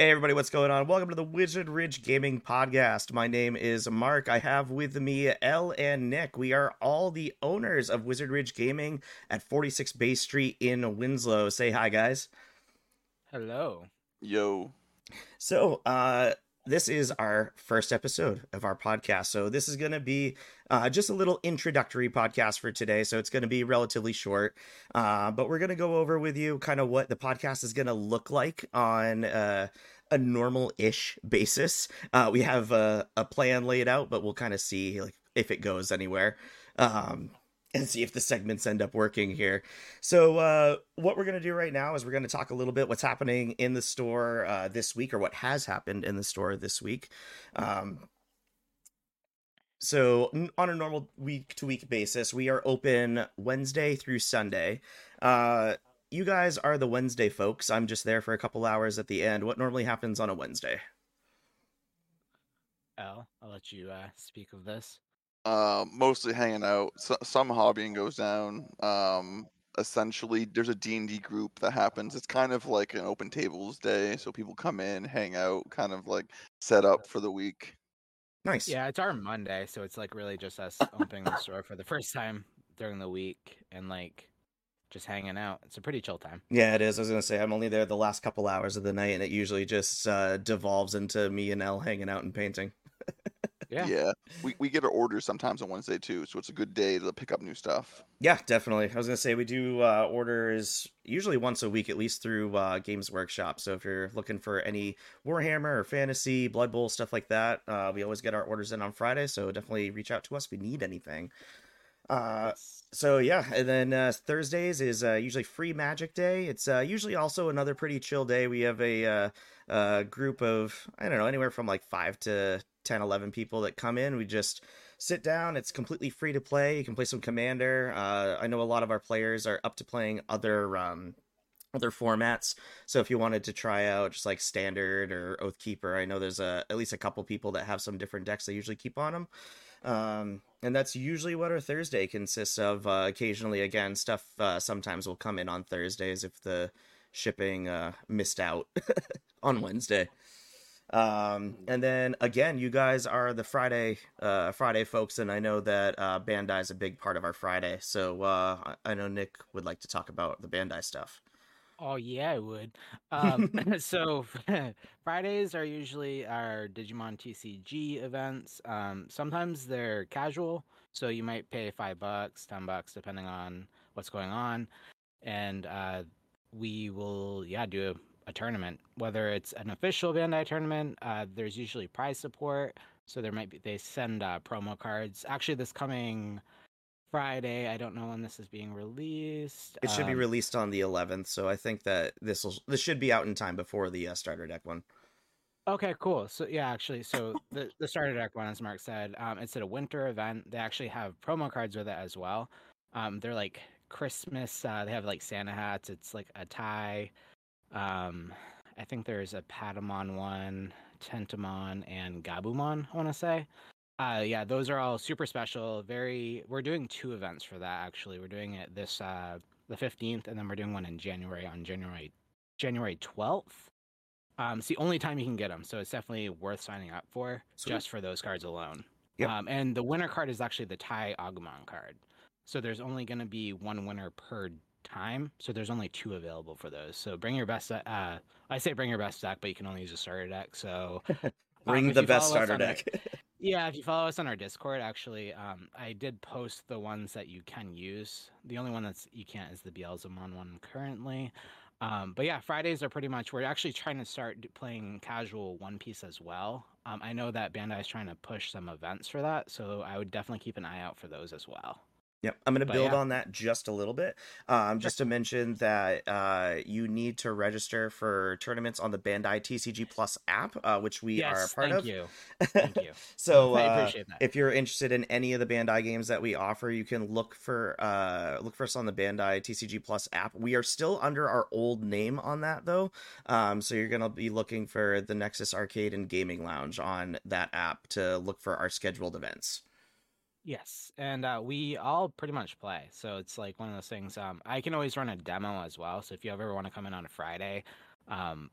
Hey everybody, what's going on? Welcome to the Wizard Ridge Gaming Podcast. My name is Mark. I have with me Elle and Nick. We are all the owners of Wizard Ridge Gaming at 46 Bay Street in Winslow. Say hi, guys. Hello. Yo. So, uh, this is our first episode of our podcast. So, this is going to be uh, just a little introductory podcast for today. So, it's going to be relatively short, uh, but we're going to go over with you kind of what the podcast is going to look like on uh, a normal ish basis. Uh, we have a, a plan laid out, but we'll kind of see like if it goes anywhere. Um, and see if the segments end up working here. So, uh, what we're going to do right now is we're going to talk a little bit what's happening in the store uh, this week, or what has happened in the store this week. Um, so, on a normal week to week basis, we are open Wednesday through Sunday. Uh, you guys are the Wednesday folks. I'm just there for a couple hours at the end. What normally happens on a Wednesday? Al, I'll let you uh, speak of this. Um, mostly hanging out. So, some hobbying goes down. Um, essentially, there's a D&D group that happens. It's kind of like an open tables day, so people come in, hang out, kind of like set up for the week. Nice. Yeah, it's our Monday, so it's like really just us opening the store for the first time during the week and like just hanging out. It's a pretty chill time. Yeah, it is. I was gonna say I'm only there the last couple hours of the night, and it usually just uh, devolves into me and Elle hanging out and painting. Yeah. We we get our orders sometimes on Wednesday too, so it's a good day to pick up new stuff. Yeah, definitely. I was gonna say we do uh, orders usually once a week, at least through uh, Games Workshop. So if you're looking for any Warhammer or Fantasy, Blood Bowl stuff like that, uh, we always get our orders in on Friday. So definitely reach out to us if you need anything. Uh, Yes. So yeah, and then uh, Thursdays is uh, usually free Magic Day. It's uh, usually also another pretty chill day. We have a uh, uh, group of I don't know anywhere from like five to 10, 11 people that come in. We just sit down. It's completely free to play. You can play some Commander. Uh, I know a lot of our players are up to playing other um, other formats. So if you wanted to try out just like Standard or Oathbreaker, I know there's a at least a couple people that have some different decks they usually keep on them. Um, and that's usually what our Thursday consists of. Uh, occasionally, again, stuff uh, sometimes will come in on Thursdays if the shipping uh, missed out on Wednesday. Um, and then again, you guys are the Friday uh, Friday folks, and I know that uh, Bandai is a big part of our Friday. So uh, I I know Nick would like to talk about the Bandai stuff. Oh yeah, I would. Um, so Fridays are usually our Digimon TCG events. Um, sometimes they're casual, so you might pay five bucks, ten bucks, depending on what's going on, and uh, we will yeah do a, a tournament. Whether it's an official Bandai tournament, uh, there's usually prize support. So there might be they send uh, promo cards. Actually, this coming Friday, I don't know when this is being released. It should be um, released on the 11th, so I think that this will this should be out in time before the uh, starter deck one. Okay, cool. So yeah, actually, so the the starter deck one, as Mark said, um, it's at a winter event. They actually have promo cards with it as well. Um, they're like Christmas. Uh, they have like Santa hats. It's like a tie. Um, I think there's a Patamon one, Tentomon, and Gabumon. I want to say. Uh, yeah, those are all super special. Very. We're doing two events for that. Actually, we're doing it this uh the fifteenth, and then we're doing one in January on January January twelfth. Um, it's the only time you can get them, so it's definitely worth signing up for Sweet. just for those cards alone. Yep. Um, and the winner card is actually the Tai Agumon card, so there's only going to be one winner per time. So there's only two available for those. So bring your best. Uh, I say bring your best deck, but you can only use a starter deck. So um, Bring if the best starter deck. Yeah, if you follow us on our Discord, actually, um, I did post the ones that you can use. The only one that's you can't is the Beelzemon one currently. Um, but yeah, Fridays are pretty much. We're actually trying to start playing casual One Piece as well. Um, I know that Bandai is trying to push some events for that, so I would definitely keep an eye out for those as well. Yep, I'm going to build yeah. on that just a little bit. Um, just to mention that uh, you need to register for tournaments on the Bandai TCG Plus app, uh, which we are a yes, part thank of. you. Thank you. so I uh, appreciate that. if you're interested in any of the Bandai games that we offer, you can look for uh, look for us on the Bandai TCG Plus app. We are still under our old name on that though, um, so you're gonna be looking for the Nexus Arcade and Gaming Lounge on that app to look for our scheduled events. Yes, and uh, we all pretty much play. So it's like one of those things. Um, I can always run a demo as well. So if you ever want to come in on a Friday, um,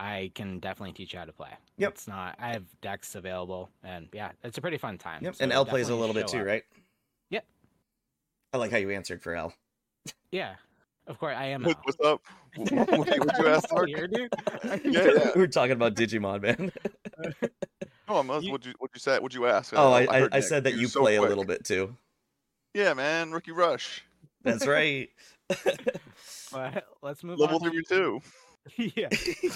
I can definitely teach you how to play. Yep. It's not. I have decks available, and yeah, it's a pretty fun time. Yep. so and L plays a little bit too, up. right? Yep. I like how you answered for L. Yeah, of course I am. What, what's up? What, what, what you Are ask, here, dude? Yeah, yeah. We're talking about Digimon, man. No, I'm, You- what'd you, what'd you say? What'd you ask? oh, I, I, heard I said that you so play a little bit too. Yeah, man. Rookie Rush. That's right. But let's move Level on. to- 32. yeah.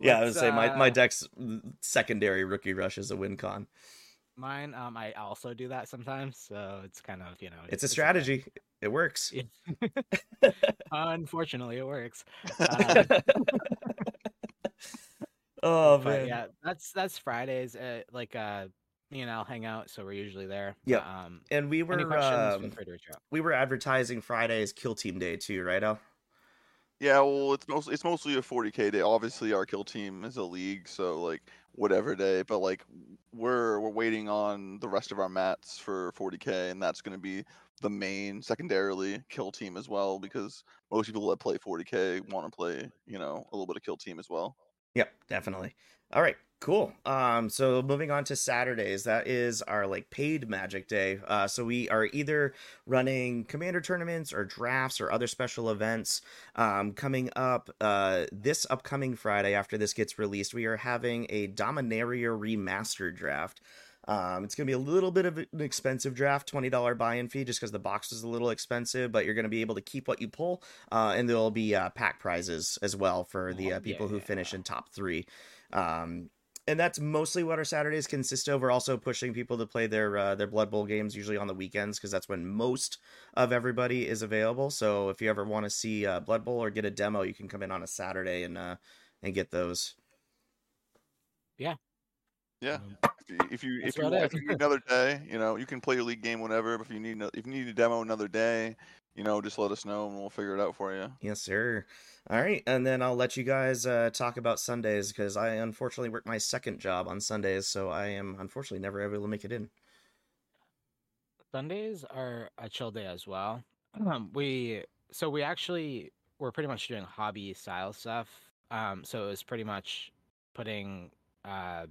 yeah, I would Let's, say my, my uh, deck's secondary rookie rush is a win con. Mine, um, I also do that sometimes, so it's kind of you know. It's a okay. strategy. It works. Yeah. Unfortunately, it works. Uh, oh but man. yeah, that's that's Fridays. Uh, like uh, me and I'll hang out, so we're usually there. Yeah, Um, And we were um, free to reach out. we were advertising Friday as Kill Team Day too, right? Al? Yeah, well, it's mostly it's mostly a 40k day. Obviously, our kill team is a league, so like whatever day. But like we're we're waiting on the rest of our mats for 40k, and that's going to be the main, secondarily kill team as well, because most people that play 40k want to play, you know, a little bit of kill team as well. Yep, definitely. All right, cool. Um, so moving on to Saturdays, that is our like paid Magic Day. Uh, so we are either running commander tournaments or drafts or other special events. Um, coming up uh, this upcoming Friday, after this gets released, we are having a Dominaria remastered draft. Um, it's going to be a little bit of an expensive draft, $20 buy-in fee, just because the box is a little expensive, but you're going to be able to keep what you pull, uh, and there'll be uh, pack prizes as well for the Oh, uh, people who yeah. finish in top three. Um, and that's mostly what our Saturdays consist of. We're also pushing people to play their uh, their Blood Bowl games usually on the weekends because that's when most of everybody is available. So if you ever want to see uh, Blood Bowl or get a demo, you can come in on a Saturday and uh, and get those. Yeah, Um, if you if you, That's if you, want, it. if you need another day, you know, you can play your league game whenever. But if you need no- if you need a demo another day, you know, just let us know and we'll figure it out for you. Yes, sir. All right, and then I'll let you guys uh, talk about Sundays because I unfortunately work my second job on Sundays, so I am unfortunately never able to make it in. Sundays are a chill day as well. Um, we so we actually we're pretty much doing hobby style stuff. Um, so it was pretty much putting uh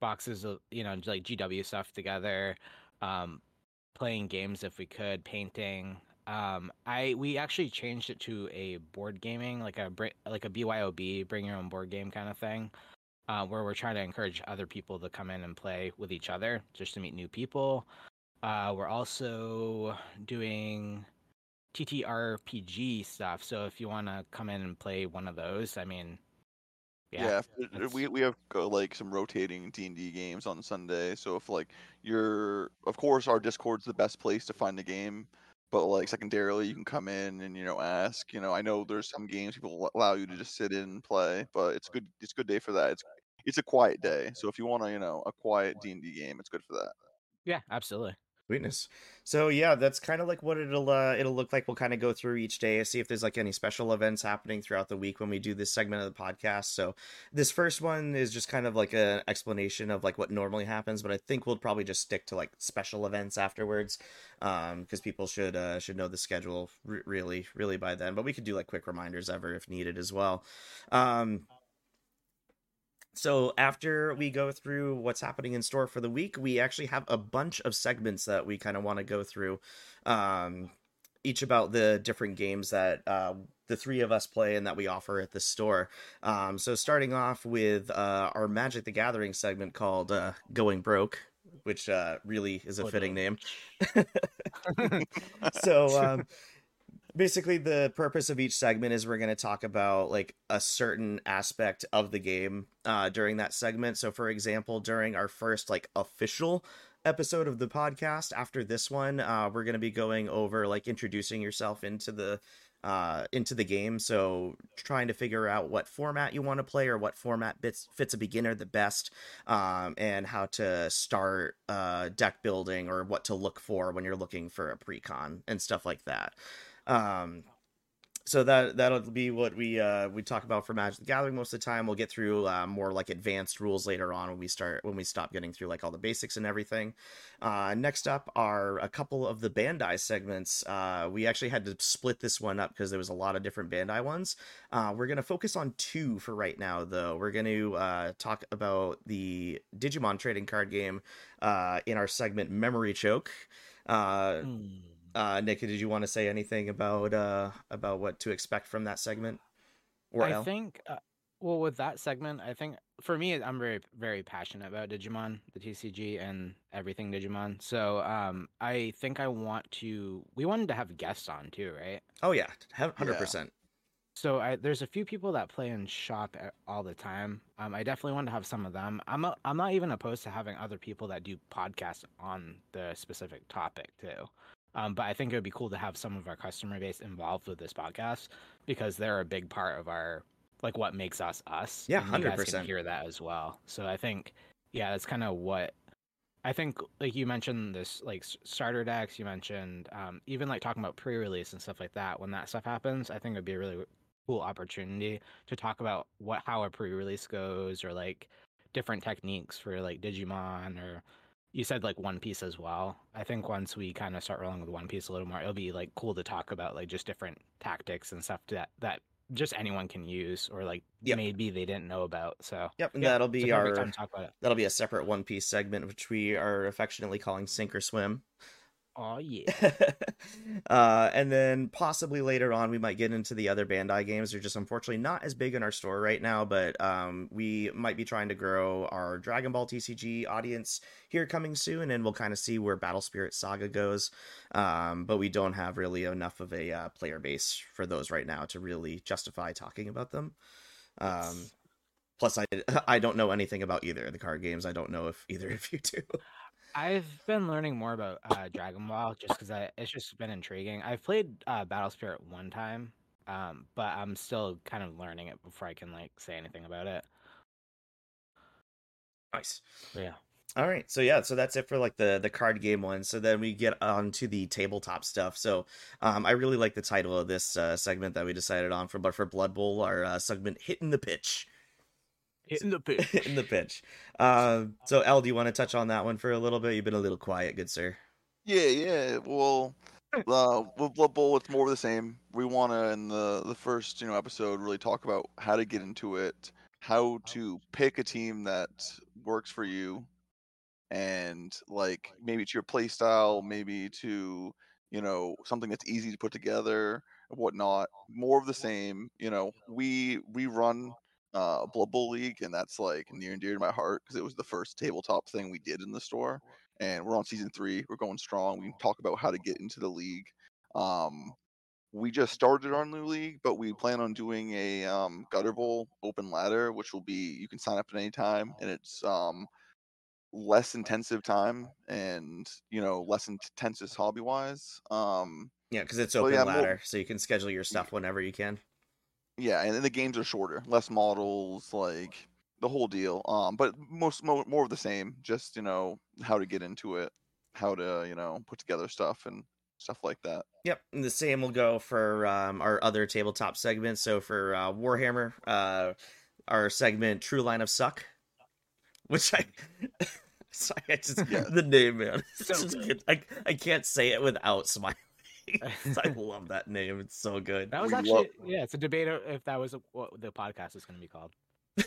boxes of you know like GW stuff together, um, playing games if we could, painting. Um, I we actually changed it to a board gaming like a like a BYOB, bring your own board game kind of thing. Uh, where we're trying to encourage other people to come in and play with each other, just to meet new people. Uh, we're also doing TTRPG stuff. So if you want to come in and play one of those, I mean, yeah, Yeah, if we we have uh, like some rotating D and D games on Sunday. So if like you're, of course, our Discord's the best place to find the game. But like secondarily, you can come in and you know ask. You know, I know there's some games people allow you to just sit in and play, but it's good. It's a good day for that. It's it's a quiet day. So if you want to, you know, a quiet D and D game, it's good for that. yeah, absolutely. Sweetness. So yeah, that's kind of like what it'll uh, it'll look like. We'll kind of go through each day, and see if there's like any special events happening throughout the week when we do this segment of the podcast. So this first one is just kind of like an explanation of like what normally happens, but I think we'll probably just stick to like special events afterwards, um, because people should uh, should know the schedule re- really really by then. But we could do like quick reminders ever if needed as well. Um, so after we go through what's happening in store for the week, we actually have a bunch of segments that we kind of want to go through, um, each about the different games that uh, the three of us play and that we offer at the store. Um, so starting off with uh, our Magic the Gathering segment called uh, "Going Broke," which uh, really is a Hold fitting name. so um, basically the purpose of each segment is we're going to talk about like a certain aspect of the game uh, during that segment. So for example during our first like official episode of the podcast after this one uh, we're going to be going over like introducing yourself into the uh, into the game. So trying to figure out what format you want to play or what format bits, fits a beginner the best um, and how to start uh, deck building or what to look for when you're looking for a precon and stuff like that um, so that that'll be what we uh we talk about for Magic the Gathering most of the time. We'll get through uh, more like advanced rules later on when we start when we stop getting through like all the basics and everything. Uh, next up are a couple of the Bandai segments. Uh, we actually had to split this one up because there was a lot of different Bandai ones. Uh, we're gonna focus on two for right now, though. We're to uh, talk about the Digimon trading card game uh, in our segment Memory Choke. Uh, Hmm. Uh, Nick, did you want to say anything about uh, about what to expect from that segment? Or I think, uh, well, with that segment, I think for me, I'm very, very passionate about Digimon, the TCG, and everything Digimon. So, um, I think I want to. We wanted to have guests on too, right? Oh yeah, hundred percent. So I, there's a few people that play and shop all the time. Um, I definitely want to have some of them. I'm a, I'm not even opposed to having other people that do podcasts on the specific topic too. Um, but I think it would be cool to have some of our customer base involved with this podcast because they're a big part of our like what makes us us. Yeah, guys 100%. hear that as well. So I think yeah, that's kind of what I think like you mentioned this like starter decks, you mentioned um, even like talking about pre-release and stuff like that. When that stuff happens, I think it'd be a really cool opportunity to talk about what how a pre-release goes or like different techniques for like Digimon or you said like One Piece as well. I think once we kind of start rolling with One Piece a little more, it'll be like cool to talk about like just different tactics and stuff that that just anyone can use or like Yep. maybe they didn't know about. So Yep, and yeah, that'll be our time to talk about it. that'll be a separate One Piece segment, which we are affectionately calling Sink or Swim. Oh yeah. uh, and then possibly later on, we might get into the other Bandai games. They're just unfortunately not as big in our store right now, but um, we might be trying to grow our Dragon Ball TCG audience here coming soon, and we'll kind of see where Battle Spirit Saga goes. Um, but we don't have really enough of a uh, player base for those right now to really justify talking about them. Um, plus, I I don't know anything about either of the card games. I don't know if either of you do. I've been learning more about uh, Dragon Ball just because it's just been intriguing. I've played uh, Battle Spirit one time, um, but I'm still kind of learning it before I can like say anything about it. Nice. Yeah. All right, so yeah, so that's it for like the the card game one. So then we get on to the tabletop stuff. So um, I really like the title of this uh, segment that we decided on for but for Blood Bowl, our uh, segment "Hitting the Pitch." Hitting the pitch. Hitting the pitch. Uh, so El, do you want to touch on that one for a little bit? You've been a little quiet, good sir. Yeah, yeah. Well, uh, with Blood Bowl, it's more of the same. We want to, in the the first you know episode, really talk about how to get into it, how to pick a team that works for you, and like maybe to your play style, maybe to you know something that's easy to put together, whatnot. More of the same. You know, we we run uh, Blood Bowl League, and that's like near and dear to my heart because it was the first tabletop thing we did in the store and we're on season three. We're going strong. We can talk about how to get into the league. Um, we just started our new league, but we plan on doing a um, gutter bowl open ladder, which will be you can sign up at any time, and it's um, less intensive time and you know less intensive hobby wise. Um, Yeah, because it's open yeah, more- ladder, so you can schedule your stuff whenever you can. Yeah, and then the games are shorter, less models, like the whole deal. Um, but most more, more of the same. Just you know how to get into it, how to you know put together stuff and stuff like that. Yep, and the same will go for um, our other tabletop segments. So for uh, Warhammer, uh, our segment "True Line of Suck," which I. Sorry, I just Yeah. the name, man. So. I I can't say it without smiling. I love that name. It's so good. That was We actually love- yeah. It's a debate if that was what the podcast is going to be called.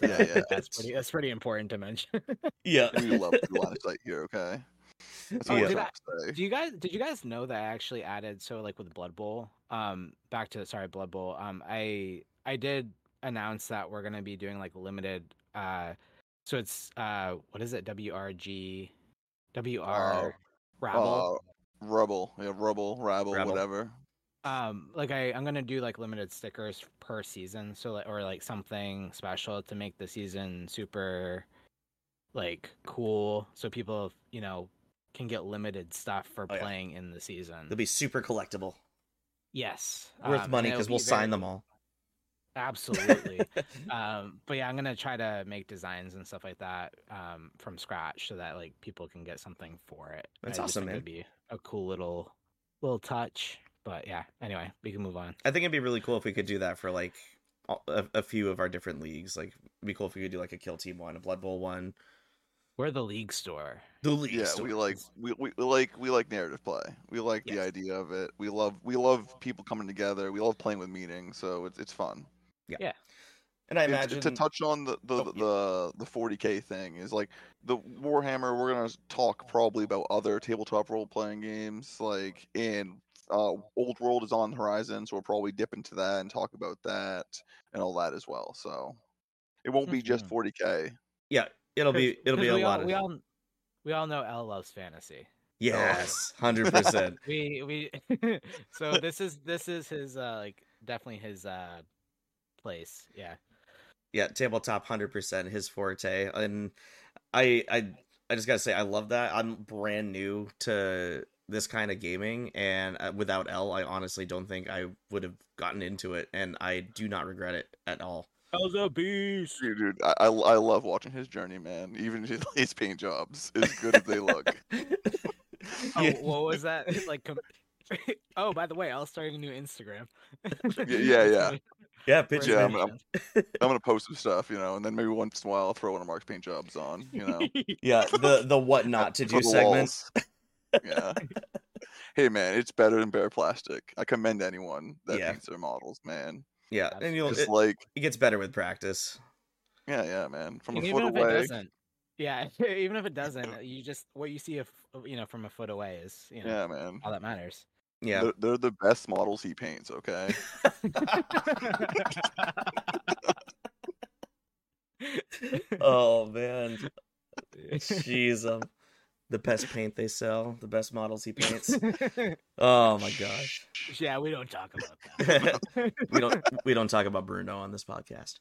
Yeah, yeah. That's pretty. That's pretty important to mention. Yeah. we love the line of sight here. Okay. That's Oh, all Yeah. I did have to. Do you guys did you guys know that I actually added so like with Blood Bowl? Um back to sorry, Blood Bowl. Um I I did announce that we're gonna be doing like limited uh so it's uh what is it? WRG WR Rabble. Rubble, yeah, rubble, rabble, Rabble. whatever. um like I, I'm gonna do like limited stickers per season, so like or like something special to make the season super like cool so people you know can get limited stuff for Oh, yeah. playing in the season. They'll be super collectible, Yes, worth um, money because we'll be sign very- them all. Absolutely. um, but yeah, I'm gonna try to make designs and stuff like that um, from scratch so that like people can get something for it. That's I awesome, man. It'd be a cool little little touch. but yeah. Anyway, we can move on. I think it'd be really cool if we could do that for like a, a few of our different leagues. Like, it'd be cool if we could do like a kill team one, a Blood Bowl one. We're the league store. The league. Yeah, we like we, we we like we like narrative play. We like the idea of it. We love we love people coming together. We love playing with meetings, so it's it's fun. And I And to- imagine to touch on the the, Oh, the the 40k thing is like the Warhammer. We're gonna talk probably about other tabletop role playing games, like in uh, Old World is on the horizon, so we'll probably dip into that and talk about that and all that as well. So it won't be just Mhm. 40k. yeah, it'll be it'll be a we lot all, of we all we all know L loves fantasy. yes, hundred percent. We we so this is this is his uh like definitely his uh place. Yeah. Yeah, tabletop hundred percent his forte, and I I I just gotta say I love that. I'm brand new to this kind of gaming, and uh, without L, I honestly don't think I would have gotten into it, and I do not regret it at all. How's a beast? Dude, dude I, I I love watching his journey, man. Even his, his paint jobs, as good as they look. Oh, what was that? Like com- Oh, by the way, I'll start a new Instagram. yeah, yeah. yeah, pitch Yeah, yeah, I'm- I'm- I'm gonna post some stuff, you know, and then maybe once in a while I'll throw one of Mark's paint jobs on, you know. yeah. The the what not to do segments. yeah. Hey man, it's better than bare plastic. I commend anyone that Yeah. paints their models, man. Yeah, and you'll Just it, like, it gets better with practice. yeah, yeah, man. From a foot even if it away. yeah, even if it doesn't, you just what you see, if you know, from a foot away is you know Yeah, man. all that matters. Yeah, They're, they're the best models he paints, okay? oh man, jeez, um, the best paint they sell, the best models he paints. Oh my gosh. yeah, we don't talk about that. we don't we don't talk about Bruno on this podcast.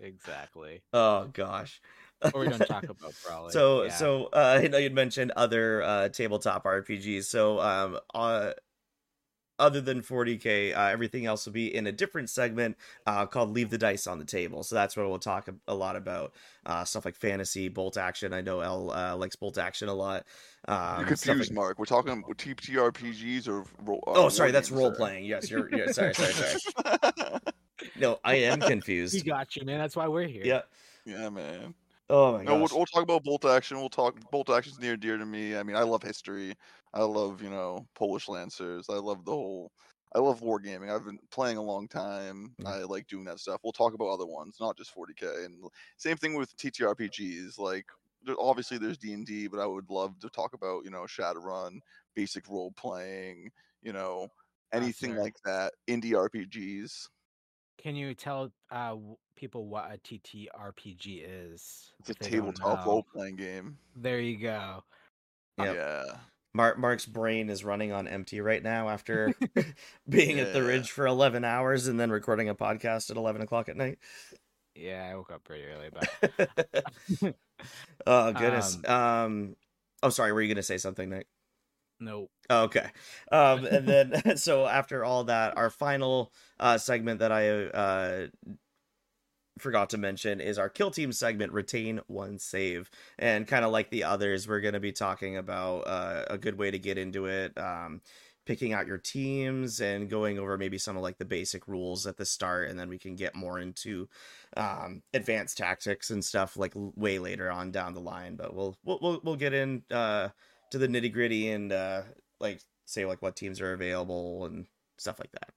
exactly, Oh gosh. or we don't talk about Brawley. so yeah. so uh, I know you'd mentioned other uh, tabletop RPGs. So um uh, other than 40k, uh, everything else will be in a different segment uh, called "Leave the Dice on the Table." So that's what we'll talk a, a lot about uh, stuff like fantasy, bolt action. I know El uh, likes bolt action a lot. Um, You're stuff confused, like- Mark. We're talking about TTRPGs or ro- uh, Oh, sorry, that's role playing. Yes, you're. you're sorry, sorry, sorry. No, I am we confused. got you, man. That's why we're here. Yeah. yeah, man. Oh my No, we'll, we'll talk about bolt action. We'll talk bolt action's near and dear to me. I mean, I love history. I love you know Polish lancers. I love the whole. I love wargaming. I've been playing a long time. Mhm. I like doing that stuff. We'll talk about other ones, not just 40k. And same thing with TTRPGs. Like, obviously there's D and D, but I would love to talk about you know Shadowrun, basic role playing. You know, anything like that. Indie RPGs. Can you tell uh, w- people what a TTRPG is? It's a if they don't tabletop role playing game. There you go. Yep. Yeah. Mark Mark's brain is running on empty right now after being at the ridge for eleven hours and then recording a podcast at eleven o'clock at night. Yeah, I woke up pretty early, but oh goodness. Um, oh, sorry. Were you gonna say something, Nick? No. Oh, okay. Um, and then so after all that, our final uh, segment that I uh, forgot to mention is our kill team segment. Retain one save, and kind of like the others, we're going to be talking about uh, a good way to get into it. Um, picking out your teams and going over maybe some of like the basic rules at the start and then we can get more into um advanced tactics and stuff like way later on down the line but we'll we'll we'll, we'll get in uh to the nitty gritty and uh like say like what teams are available and stuff like that.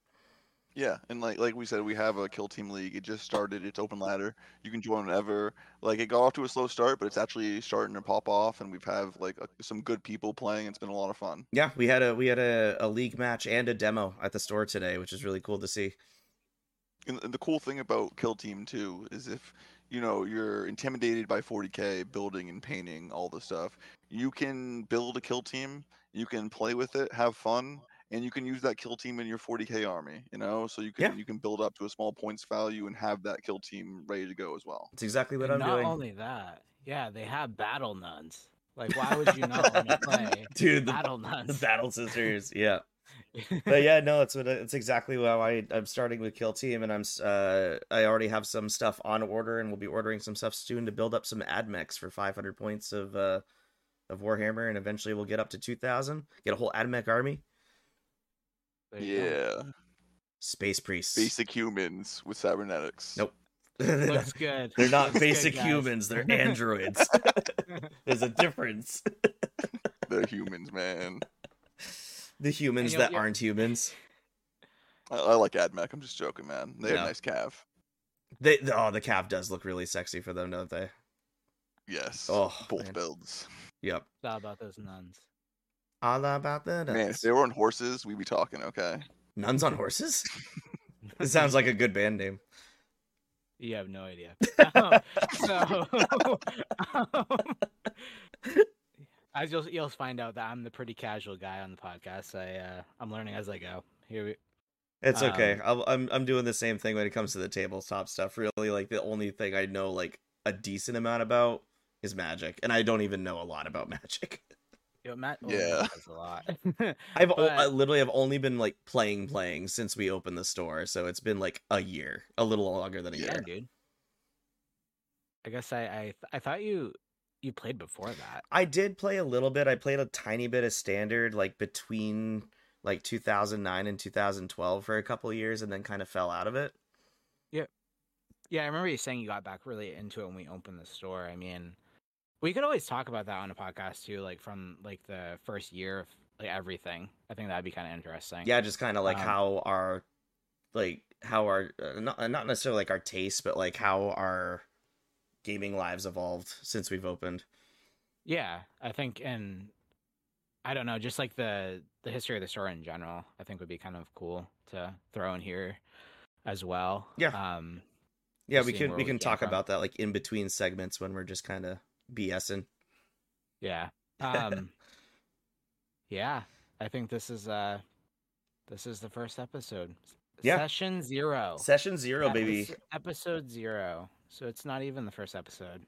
Yeah, and like like we said, we have a kill team league. It just started. It's open ladder. You can join whenever. Like it got off to a slow start, but it's actually starting to pop off, and we've have like a, some good people playing. It's been a lot of fun. Yeah, we had a we had a, a league match and a demo at the store today, which is really cool to see. And, and the cool thing about kill team too is if you know you're intimidated by 40k building and painting all the stuff, you can build a kill team. You can play with it, have fun, and you can use that kill team in your 40k army. You know, so you can Yeah. you can build up to a small points value and have that kill team ready to go as well. It's exactly what And I'm not doing. only that, yeah, they have battle nuns. Like, why would you not want to play Dude, the, battle the nuns? battle sisters, yeah. But yeah, no, it's what it's exactly how I I'm starting with Kill Team, and I'm s- uh I already have some stuff on order, and we'll be ordering some stuff soon to build up some admechs for 500 points of uh of Warhammer, and eventually we'll get up to 2,000, get a whole admech army. There you go. Yeah, Space priests. basic humans with cybernetics. Nope. Looks good. They're not Looks basic guys. humans. They're androids. There's a difference. They're humans, man. The humans that aren't humans. I, I like AdMech. I'm just joking, man. They have No. nice calf. They oh, the calf does look really sexy for them, don't they? Yes. Oh, both man. builds. Yep. It's all about those nuns. All about the Man, if they were on horses, we'd be talking. Okay. Nuns on horses. It sounds like a good band name. You have no idea. Um, so, um, as you'll you'll find out that I'm the pretty casual guy on the podcast. I uh, I'm learning as I go. Here we. It's okay. Um, I'll, I'm I'm doing the same thing when it comes to the tabletop stuff. Really, like the only thing I know like a decent amount about is magic, and I don't even know a lot about magic. Yo, Matt. oh, Yeah. Matt does a lot. I've But- I literally have only been like playing playing since we opened the store, so it's been like a year, a little longer than a Yeah. yeah, year. dude. I guess I I th- I thought you you played before that. I did play a little bit. I played a tiny bit of standard, like between like 2009 and 2012 for a couple of years, and then kind of fell out of it. Yeah, yeah, I remember you saying you got back really into it when we opened the store. I mean, we could always talk about that on a podcast too, like from like the first year of like everything. I think that'd be kind of interesting. Yeah, just kind of like Um, how our like how our uh, not not necessarily like our taste, but like how our gaming lives evolved since we've opened. Yeah, I think, and I don't know, just like the the history of the store in general, I think would be kind of cool to throw in here as well. Yeah. Um. Yeah, we can we we can talk from. about that like in between segments when we're just kind of BSing. Yeah. Um. yeah, I think this is uh, this is the first episode. Yeah. Session zero. Session zero, baby. Episode zero. So it's not even the first episode.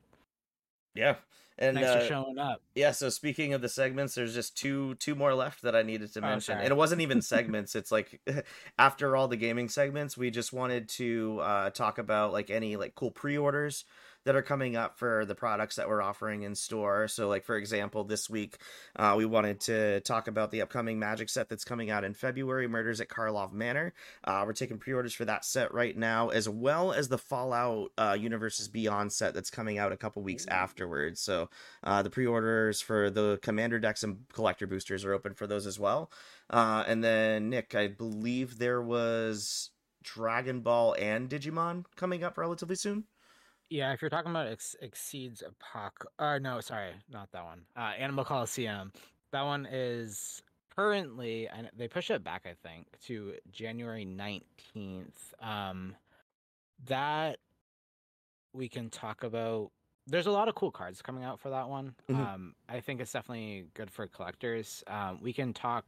Yeah, and Thanks uh, for showing up. yeah. So speaking of the segments, there's just two two more left that I needed to mention, and it wasn't even segments. it's like after all the gaming segments, we just wanted to uh, talk about like any like cool pre-orders that are coming up for the products that we're offering in store. So, like for example, this week uh, we wanted to talk about the upcoming Magic set that's coming out in February, Murders at Karlov Manor. Uh, we're taking pre-orders for that set right now, as well as the Fallout uh, Universes Beyond set that's coming out a couple weeks afterwards. So, uh, the pre-orders for the Commander decks and Collector boosters are open for those as well. Uh, and then Nick, I believe there was Dragon Ball and Digimon coming up relatively soon. Yeah, if you're talking about ex- exceeds apoc, uh, no, sorry, not that one. Uh, Animal Coliseum. That one is currently, and they pushed it back, I think, to January nineteenth. Um, that we can talk about. There's a lot of cool cards coming out for that one. Mhm. Um, I think it's definitely good for collectors. Um, we can talk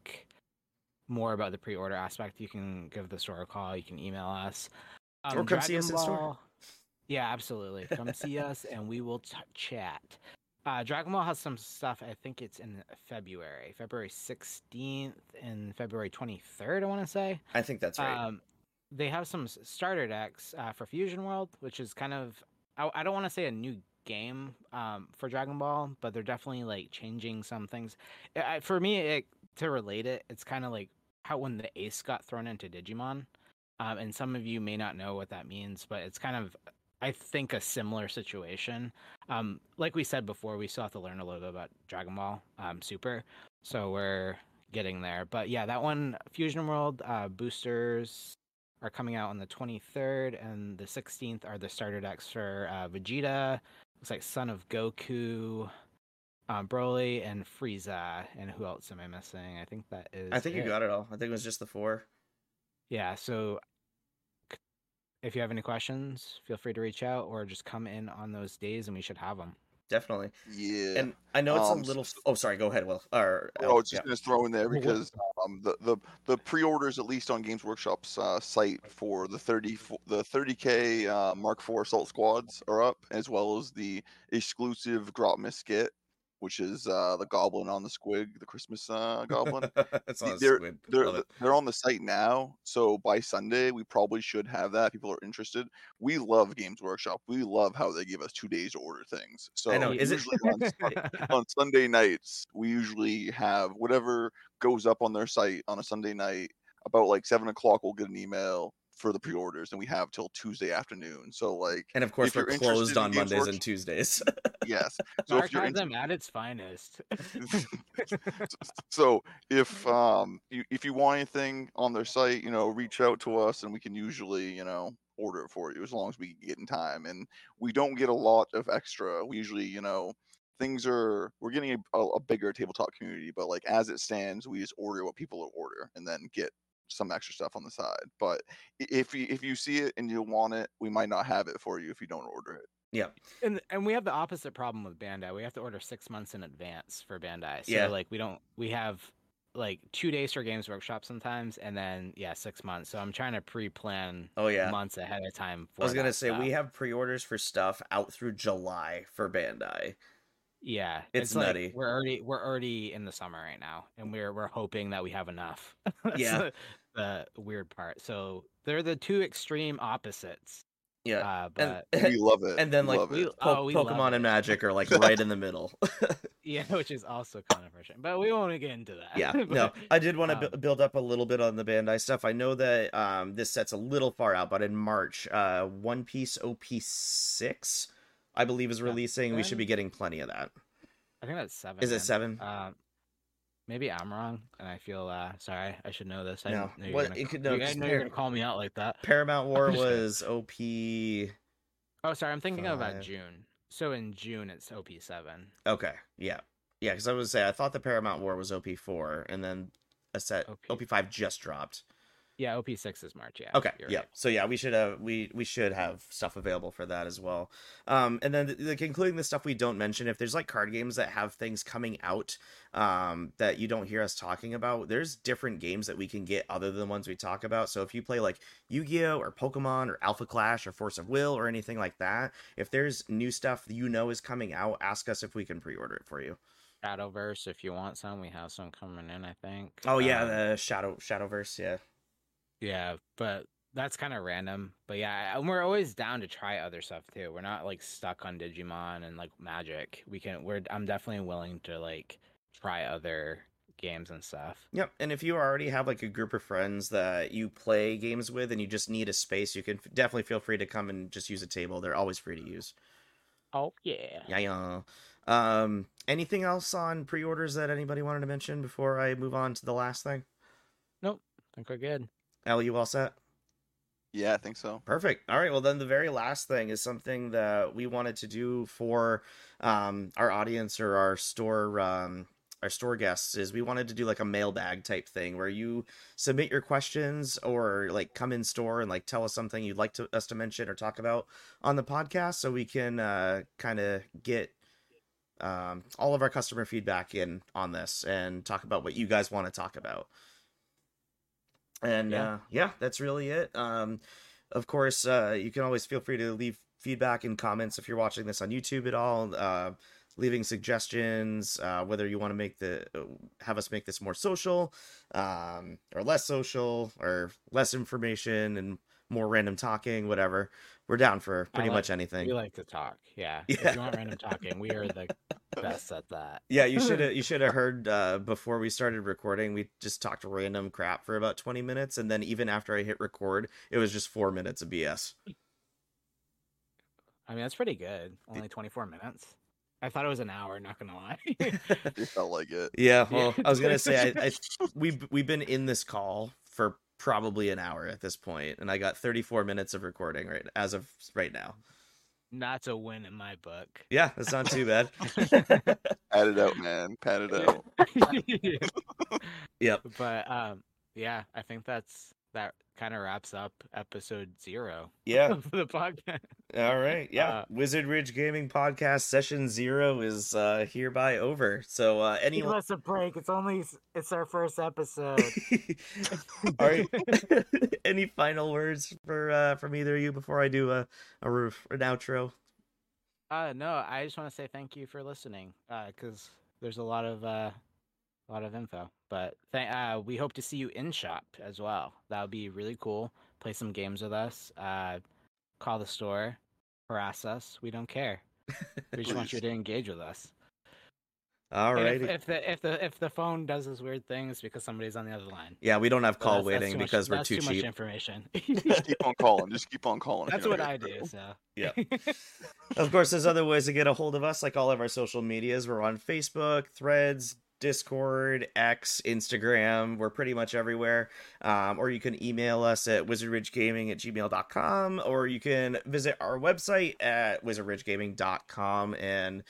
more about the pre-order aspect. You can give the store a call. You can email us. Um, Or come see Dragon us in store. Yeah, absolutely. Come see us and we will t- chat. Uh, Dragon Ball has some stuff. I think it's in February, February 16th and February 23rd. I want to say. I think that's right. Um, they have some starter decks uh, for Fusion World, which is kind of I, I don't want to say a new game um, for Dragon Ball, but they're definitely like changing some things. I- for me, it, to relate it, it's kind of like how when the Ace got thrown into Digimon, um, and some of you may not know what that means, but it's kind of I think a similar situation. Um, like we said before, we still have to learn a little bit about Dragon Ball um, Super, so we're getting there. But yeah, that one Fusion World uh, boosters are coming out on the 23rd, and the 16th are the starter decks for uh, Vegeta. Looks like Son of Goku, um, Broly, and Frieza. And who else am I missing? I think that is. I think you got it all. I think it was just the four. Yeah. So if you have any questions, feel free to reach out or just come in on those days, and we should have them. Definitely. Yeah. And I know it's Um, a little. Oh, sorry. Go ahead, Will. Or I El- was yeah. just gonna throw in there because um, the, the the pre-orders, at least on Games Workshop's uh, site, for the thirty the thirty k uh, Mark IV Assault Squads are up, as well as the exclusive Grotmas skit, which is uh, the Goblin on the Squig, the Christmas uh, Goblin. it's on they're- squid. they're they're on the site now, so by Sunday we probably should have that. People are interested. We love Games Workshop. We love how they give us two days to order things. So know, is it- usually on, on Sunday nights we usually have whatever goes up on their site on a Sunday night about like seven o'clock, we'll get an email for the pre-orders, and we have till Tuesday afternoon. So like, And of course, we're closed on Mondays Workshop- and Tuesdays. yes. So Mark if you're in- them at its finest. so if um you, if you want anything on their site, you know, reach out to us, and we can usually you know order it for you as long as we get in time. And we don't get a lot of extra. We usually you know things are we're getting a, a, a bigger tabletop community, but like as it stands, we just order what people order and then get some extra stuff on the side. But if you if you see it and you want it, we might not have it for you if you don't order it. yeah. and and we have the opposite problem with Bandai. We have to order six months in advance for Bandai. So Yeah. like we don't we have like two days for Games Workshop sometimes, and then yeah, six months. So I'm trying to pre-plan Oh yeah. months ahead of time. For I was gonna that say we have pre-orders for stuff out through July for Bandai. Yeah, It's like nutty. we're already we're already in the summer right now, and we're we're hoping that we have enough. That's Yeah. the, the weird part. So they're the two extreme opposites. Yeah. Uh, And, but We love it. and then We like we- Po- oh, we Pokemon and Magic are like right in the middle. yeah, which is also kind of frustrating. But we won't get into that. yeah. No, I did want to um, build up a little bit on the Bandai stuff. I know that um this set's a little far out, but in March, uh One Piece OP six, I believe, is releasing. We should be getting plenty of that. I think that's seven. Is it man. seven? Um, maybe I'm wrong, and I feel uh sorry. I should know this. I No. know you What- were gonna, it could- no, you- I know you're gonna call me out like that. Paramount War was OP. Oh, sorry. I'm thinking about June. So in June it's OP seven. Okay, yeah, yeah. Because I was gonna say I thought the Paramount War was OP four, and then a set OP. OP five just dropped. Yeah, OP six is March. Yeah. Okay, yeah. right. So yeah, we should have we we should have stuff available for that as well. Um, and then the, the concluding the stuff we don't mention, if there's like card games that have things coming out, um, that you don't hear us talking about, there's different games that we can get other than the ones we talk about. So if you play like Yu-Gi-Oh or Pokemon or Alpha Clash or Force of Will or anything like that, if there's new stuff you know is coming out, ask us if we can pre-order it for you. Shadowverse, if you want some, we have some coming in. I think. Oh yeah, Um, the Shadow Shadowverse, yeah. Yeah, but that's kind of random. But yeah, and we're always down to try other stuff too. We're not like stuck on Digimon and like Magic. We can. We're. I'm definitely willing to like try other games and stuff. Yep, and if you already have like a group of friends that you play games with and you just need a space, you can f- definitely feel free to come and just use a table. They're always free to use. Oh yeah. Yeah, yeah. Um, anything else on pre-orders that anybody wanted to mention before I move on to the last thing? Nope. I think we're good. Ellie, you all set? Yeah, I think so. Perfect. All right. Well, then the very last thing is something that we wanted to do for um, our audience or our store um, our store guests is we wanted to do like a mailbag type thing where you submit your questions or like come in store and like tell us something you'd like to, us to mention or talk about on the podcast so we can uh, kind of get um, all of our customer feedback in on this and talk about what you guys want to talk about. And Yeah. uh, yeah, that's really it. Um, of course, uh, you can always feel free to leave feedback and comments if you're watching this on YouTube at all. Uh, leaving suggestions, uh, whether you want to make the have us make this more social, um, or less social, or less information and more random talking, whatever. We're down for pretty like- much anything. We like to talk. Yeah. Yeah. If you want random talking, we are the best at that. Yeah, you should have you should have heard uh, before we started recording. We just talked random crap for about twenty minutes, and then even after I hit record, it was just four minutes of BS. I mean, that's pretty good. Only 24 minutes. I thought it was an hour. Not gonna lie. It felt like it. Yeah, Yeah. well, I was gonna say I, I we've we've been in this call for probably an hour at this point, and I got thirty four minutes of recording right as of right now. Not a win in my book. Yeah, that's not too bad. Pat it out, man. Pat it out. Yep. But um, yeah, I think that's that kind of wraps up episode zero Yeah. of the podcast. All right. Yeah. Uh, Wizard Ridge Gaming Podcast session zero is uh hereby over. So uh any Give us a break. It's only it's our first episode. All right. Any final words for uh from either of you before I do a a roof an outro? Uh, no, I just want to say thank you for listening. Uh, because there's a lot of uh, a lot of info. But th- uh, we hope to see you in shop as well. That would be really cool. Play some games with us. Uh, call the store, harass us. We don't care. We just want you to engage with us. All right. If, if the if the if the phone does those weird things because somebody's on the other line. yeah, we don't have call that's- that's waiting much- because we're that's too, too much cheap. information. Just keep on calling. Just keep on calling. that's what I do. So Yeah. Of course, there's other ways to get a hold of us, like all of our social medias. We're on Facebook, Threads, Discord, X, Instagram. We're pretty much everywhere. Um, or you can email us at wizardridgegaming at gmail.com, or you can visit our website at wizardridgegaming.com and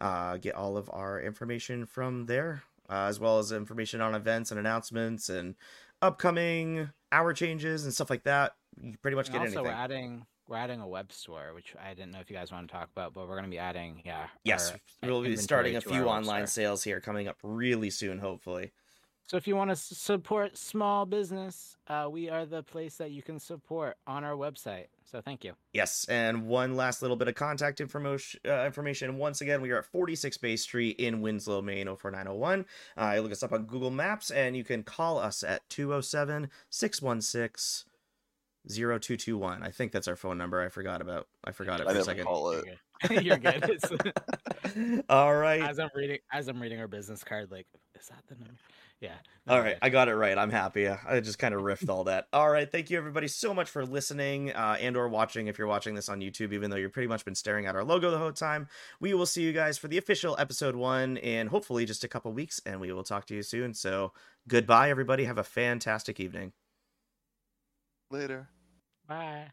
uh, get all of our information from there, uh, as well as information on events and announcements and upcoming hour changes and stuff like that. You pretty much And get also anything. we're adding we're adding a web store, which I didn't know if you guys want to talk about, but we're gonna be adding yeah. Yes, our we'll be starting a few online sales here coming up really soon, hopefully. So if you want to support small business, uh, we are the place that you can support on our website. So thank you. Yes, and one last little bit of contact information. Uh, information. Once again, we are at 46 Bay Street in Winslow, Maine, 04901. Uh, you look us up on Google Maps, and you can call us at 207 616 0221. I think that's our phone number. I forgot about. I forgot it for a second. call it. You're good. You're good. It's, All right. as I'm reading as I'm reading our business card, like, is that the number? Yeah. All right, good. I got it right. I'm happy. I just kind of riffed all that. All right, thank you everybody so much for listening uh, and or watching. If you're watching this on YouTube, even though you've pretty much been staring at our logo the whole time, we will see you guys for the official episode one in hopefully just a couple weeks, and we will talk to you soon. So goodbye, everybody. Have a fantastic evening. Later. Bye.